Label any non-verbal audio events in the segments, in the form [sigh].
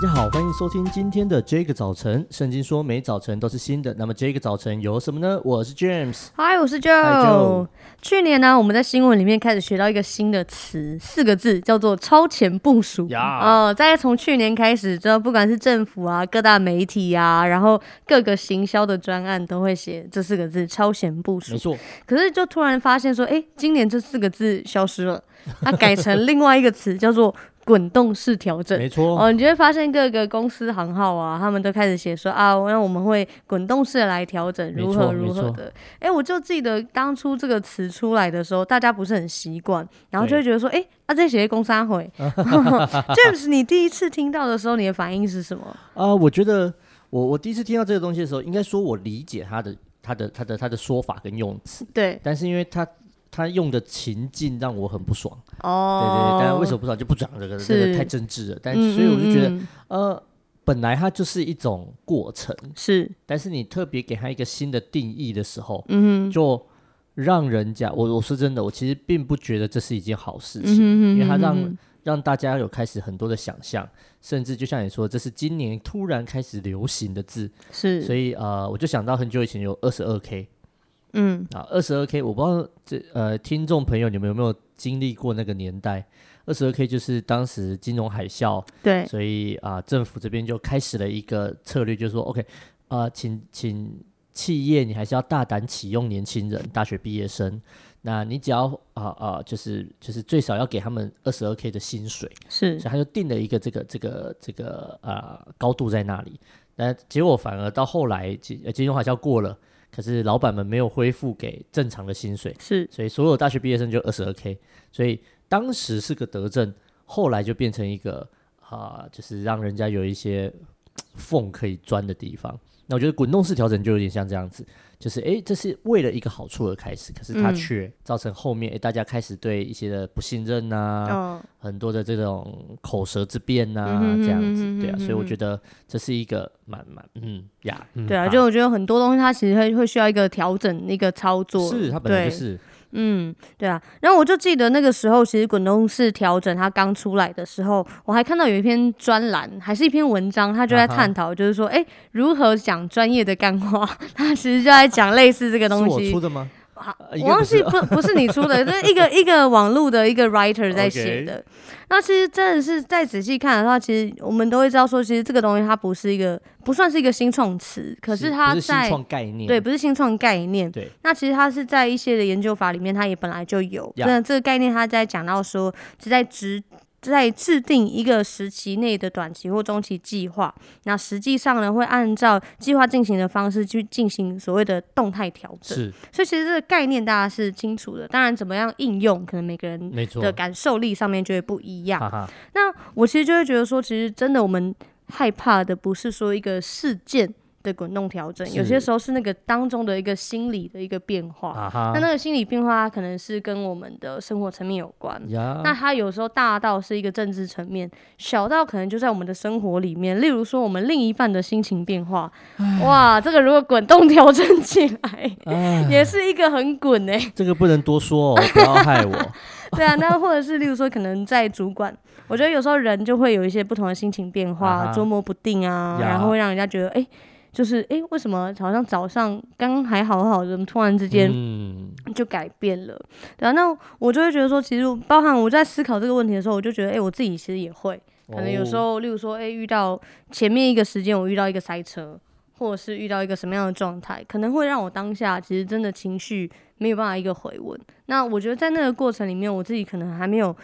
大家好，欢迎收听今天的这个早晨。圣经说每早晨都是新的，那么这个早晨有什么呢？我是 James，嗨，我是 Joe。Hi, 去年呢，我们在新闻里面开始学到一个新的词，四个字叫做超前部署。呀 Yeah.、呃，在从去年开始，之后不管是政府啊、各大媒体啊，然后各个行销的专案都会写这四个字超前部署。没错。可是就突然发现说，哎，今年这四个字消失了，它改成另外一个词叫做。滚动式调整，没错哦，你就会发现各个公司行号啊，他们都开始写说啊，那我们会滚动式的来调整，如何如何的。哎，我就记得当初这个词出来的时候，大家不是很习惯，然后就会觉得说，哎对，啊，这写公三回。[laughs] [laughs] James，你第一次听到的时候，你的反应是什么？啊、呃，我觉得我我第一次听到这个东西的时候，应该说我理解他的他的他的他的说法跟用词，对，但是因为他。他用的情境让我很不爽。哦，对对对，但为什么不爽就不讲这个，这个太真挚了。但所以我就觉得，嗯嗯嗯。呃，本来它就是一种过程，是，但是你特别给它一个新的定义的时候，嗯哼，就让人家，我我说真的，我其实并不觉得这是一件好事情，因为它让让大家有开始很多的想象，甚至就像你说，这是今年突然开始流行的字，是，所以呃，我就想到很久以前有二十二 K。嗯。啊，二十二 K，我不知道这呃，听众朋友你们有没有经历过那个年代？二十二 K 就是当时金融海啸，对，所以啊、呃，政府这边就开始了一个策略，就是说，OK，啊、呃，请请企业你还是要大胆启用年轻人，大学毕业生，那你只要啊啊、呃呃，就是就是最少要给他们二十二 K 的薪水，是，所以他就定了一个这个这个这个啊、呃、高度在那里，那结果反而到后来金金融海啸过了。可是老板们没有恢复给正常的薪水，是，所以所有大学毕业生就二十二 K，所以当时是个德政，后来就变成一个啊、呃，就是让人家有一些缝可以钻的地方。那我觉得滚动式调整就有点像这样子。就是哎，这是为了一个好处而开始，可是它却造成后面哎，大家开始对一些的不信任呐、啊，哦、很多的这种口舌之辩呐、啊，嗯、这样子，对啊，所以我觉得这是一个蛮蛮嗯呀，嗯对啊，就我觉得很多东西它其实会会需要一个调整，一个操作，是它本来就是。嗯，对啊，然后我就记得那个时候，其实滚动式调整它刚出来的时候，我还看到有一篇专栏，还是一篇文章，他就在探讨，就是说，哎、uh 如何讲专业的干话，[laughs] 他其实就在讲类似这个东西。是我出的吗？好，我忘记不不是你出的，就是一个一个网络的一个 writer 在写的。那其实真的是再仔细看的话，其实我们都会知道说，其实这个东西它不是一个不算是一个新创词，可是它在新概念，对，不是新创概念。对，那其实它是在一些的研究法里面，它也本来就有。那.这个概念，它在讲到说是在直。在制定一个时期内的短期或中期计划，那实际上呢，会按照计划进行的方式去进行所谓的动态调整。是，所以其实这个概念大家是清楚的。当然，怎么样应用，可能每个人的感受力上面就会不一样。哈哈，那我其实就会觉得说，其实真的我们害怕的不是说一个事件。的滚动调整，有些时候是那个当中的一个心理的一个变化。那、那个心理变化，它可能是跟我们的生活层面有关。那它有时候大到是一个政治层面，小到可能就在我们的生活里面。例如说，我们另一半的心情变化，哇，这个如果滚动调整起来，也是一个很滚哎、欸。这个不能多说哦，[laughs] 不要害我。对啊，那或者是例如说，可能在主管，我觉得有时候人就会有一些不同的心情变化，啊、捉摸不定啊，然后会让人家觉得哎。欸就是哎，为什么好像早上刚刚还好好的，突然之间就改变了？嗯、对啊，那我就会觉得说，其实包含我在思考这个问题的时候，我就觉得，哎，我自己其实也会，可能有时候，例如说，哎，遇到前面一个时间我遇到一个塞车，或者是遇到一个什么样的状态，可能会让我当下其实真的情绪没有办法一个回稳。那我觉得在那个过程里面，我自己可能还没有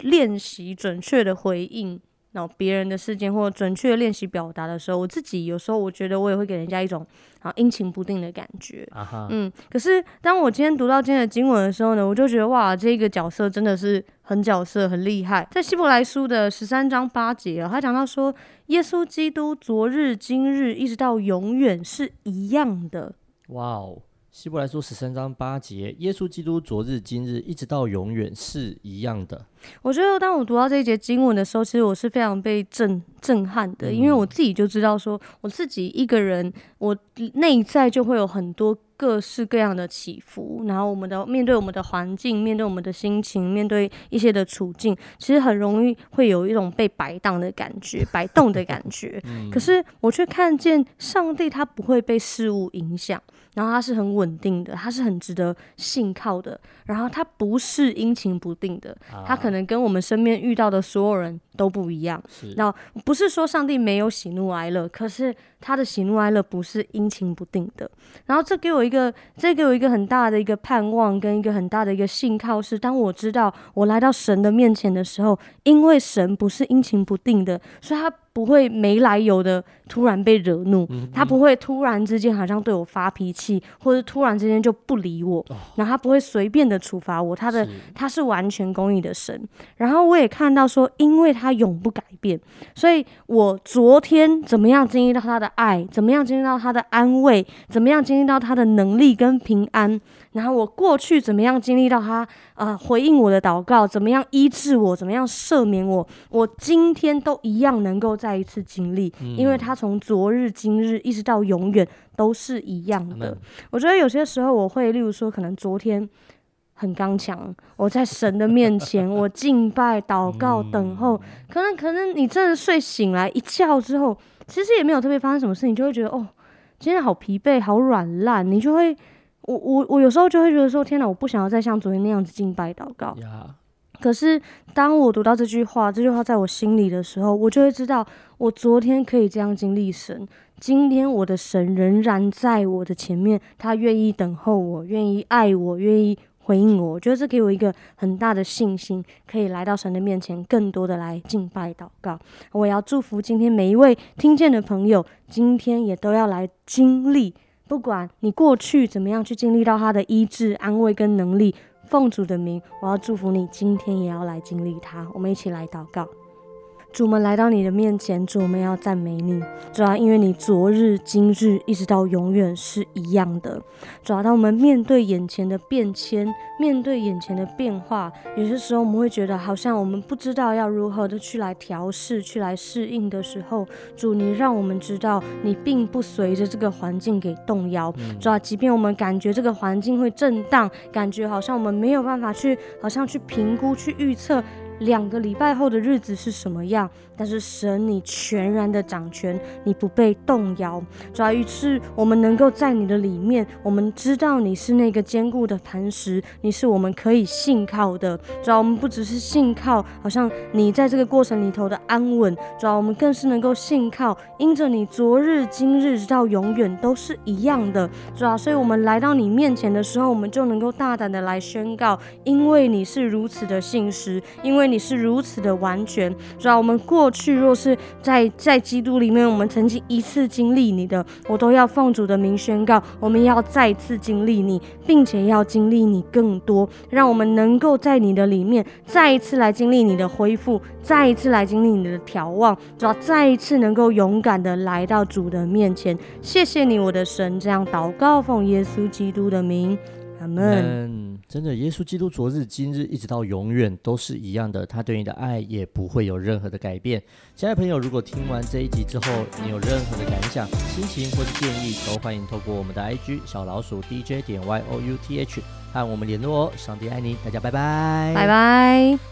练习准确的回应。然后别人的事件或准确练习表达的时候，我自己有时候我觉得我也会给人家一种啊阴晴不定的感觉。啊、嗯，可是当我今天读到今天的经文的时候呢，我就觉得哇，这个角色真的是很角色，很厉害。在希伯来书的十三章八节啊，他讲到说，耶稣基督昨日、今日一直到永远是一样的。哇哦。希伯来书十三章八节，耶稣基督昨日、今日一直到永远是一样的。我觉得当我读到这一节经文的时候，其实我是非常被震震撼的，嗯、因为我自己就知道说，我自己一个人，我内在就会有很多。各式各样的起伏，然后我们的面对我们的环境，面对我们的心情，面对一些的处境，其实很容易会有一种被摆荡的感觉，摆动的感觉。可是我却看见上帝，他不会被事物影响。然后他是很稳定的，他是很值得信靠的。然后他不是阴晴不定的，他可能跟我们身边遇到的所有人都不一样。然后不是说上帝没有喜怒哀乐，可是他的喜怒哀乐不是阴晴不定的。然后这给我一个，这给我一个很大的一个盼望，跟一个很大的一个信靠是，当我知道我来到神的面前的时候，因为神不是阴晴不定的，所以他。不会没来由的突然被惹怒，他不会突然之间好像对我发脾气，或者突然之间就不理我，然后他不会随便的处罚我，他的他是完全公义的神。然后我也看到说，因为他永不改变，所以我昨天怎么样经历到他的爱，怎么样经历到他的安慰，怎么样经历到他的能力跟平安。然后我过去怎么样经历到他呃回应我的祷告，怎么样医治我，怎么样赦免我，我今天都一样能够再一次经历，因为他从昨日、今日一直到永远都是一样的。我觉得有些时候我会，例如说，可能昨天很刚强，我在神的面前，[laughs] 我敬拜、祷告、等候，可能可能你真的睡醒来一觉之后，其实也没有特别发生什么事，你就会觉得哦，今天好疲惫、好软烂，你就会。我我我有时候就会觉得说，天哪，我不想要再像昨天那样子敬拜祷告。Yeah. 可是当我读到这句话，这句话在我心里的时候，我就会知道，我昨天可以这样经历神，今天我的神仍然在我的前面，他愿意等候我，愿意爱我，愿意回应我。我觉得这给我一个很大的信心，可以来到神的面前，更多的来敬拜祷告。我要祝福今天每一位听见的朋友，今天也都要来经历。不管你过去怎么样去经历到他的医治、安慰跟能力，奉主的名，我要祝福你，今天也要来经历他。我们一起来祷告。主，我们来到你的面前，主，我们要赞美你，主要因为你昨日、今日一直到永远是一样的。主要当我们面对眼前的变迁，面对眼前的变化，有些时候我们会觉得好像我们不知道要如何的去来调试、去来适应的时候，主，你让我们知道你并不随着这个环境给动摇。主要即便我们感觉这个环境会震荡，感觉好像我们没有办法去，好像去评估、去预测。两个礼拜后的日子是什么样？但是神，你全然的掌权，你不被动摇。主要于是我们能够在你的里面，我们知道你是那个坚固的磐石，你是我们可以信靠的。主要我们不只是信靠，好像你在这个过程里头的安稳。主要我们更是能够信靠，因着你昨日、今日直到永远都是一样的。主要所以我们来到你面前的时候，我们就能够大胆的来宣告，因为你是如此的信实，因为。为你是如此的完全，主要我们过去若是在在基督里面，我们曾经一次经历你的，我都要奉主的名宣告，我们要再次经历你，并且要经历你更多，让我们能够在你的里面再一次来经历你的恢复，再一次来经历你的眺望，主要再一次能够勇敢的来到主的面前。谢谢你，我的神，这样祷告，奉耶稣基督的名。阿门。真的，耶稣基督昨日、今日一直到永远都是一样的，他对你的爱也不会有任何的改变。亲爱的朋友，如果听完这一集之后，你有任何的感想、心情或是建议，都欢迎透过我们的 IG 小老鼠 DJ 点 Y O U T H 和我们联络哦。上帝爱你，大家拜拜，拜拜。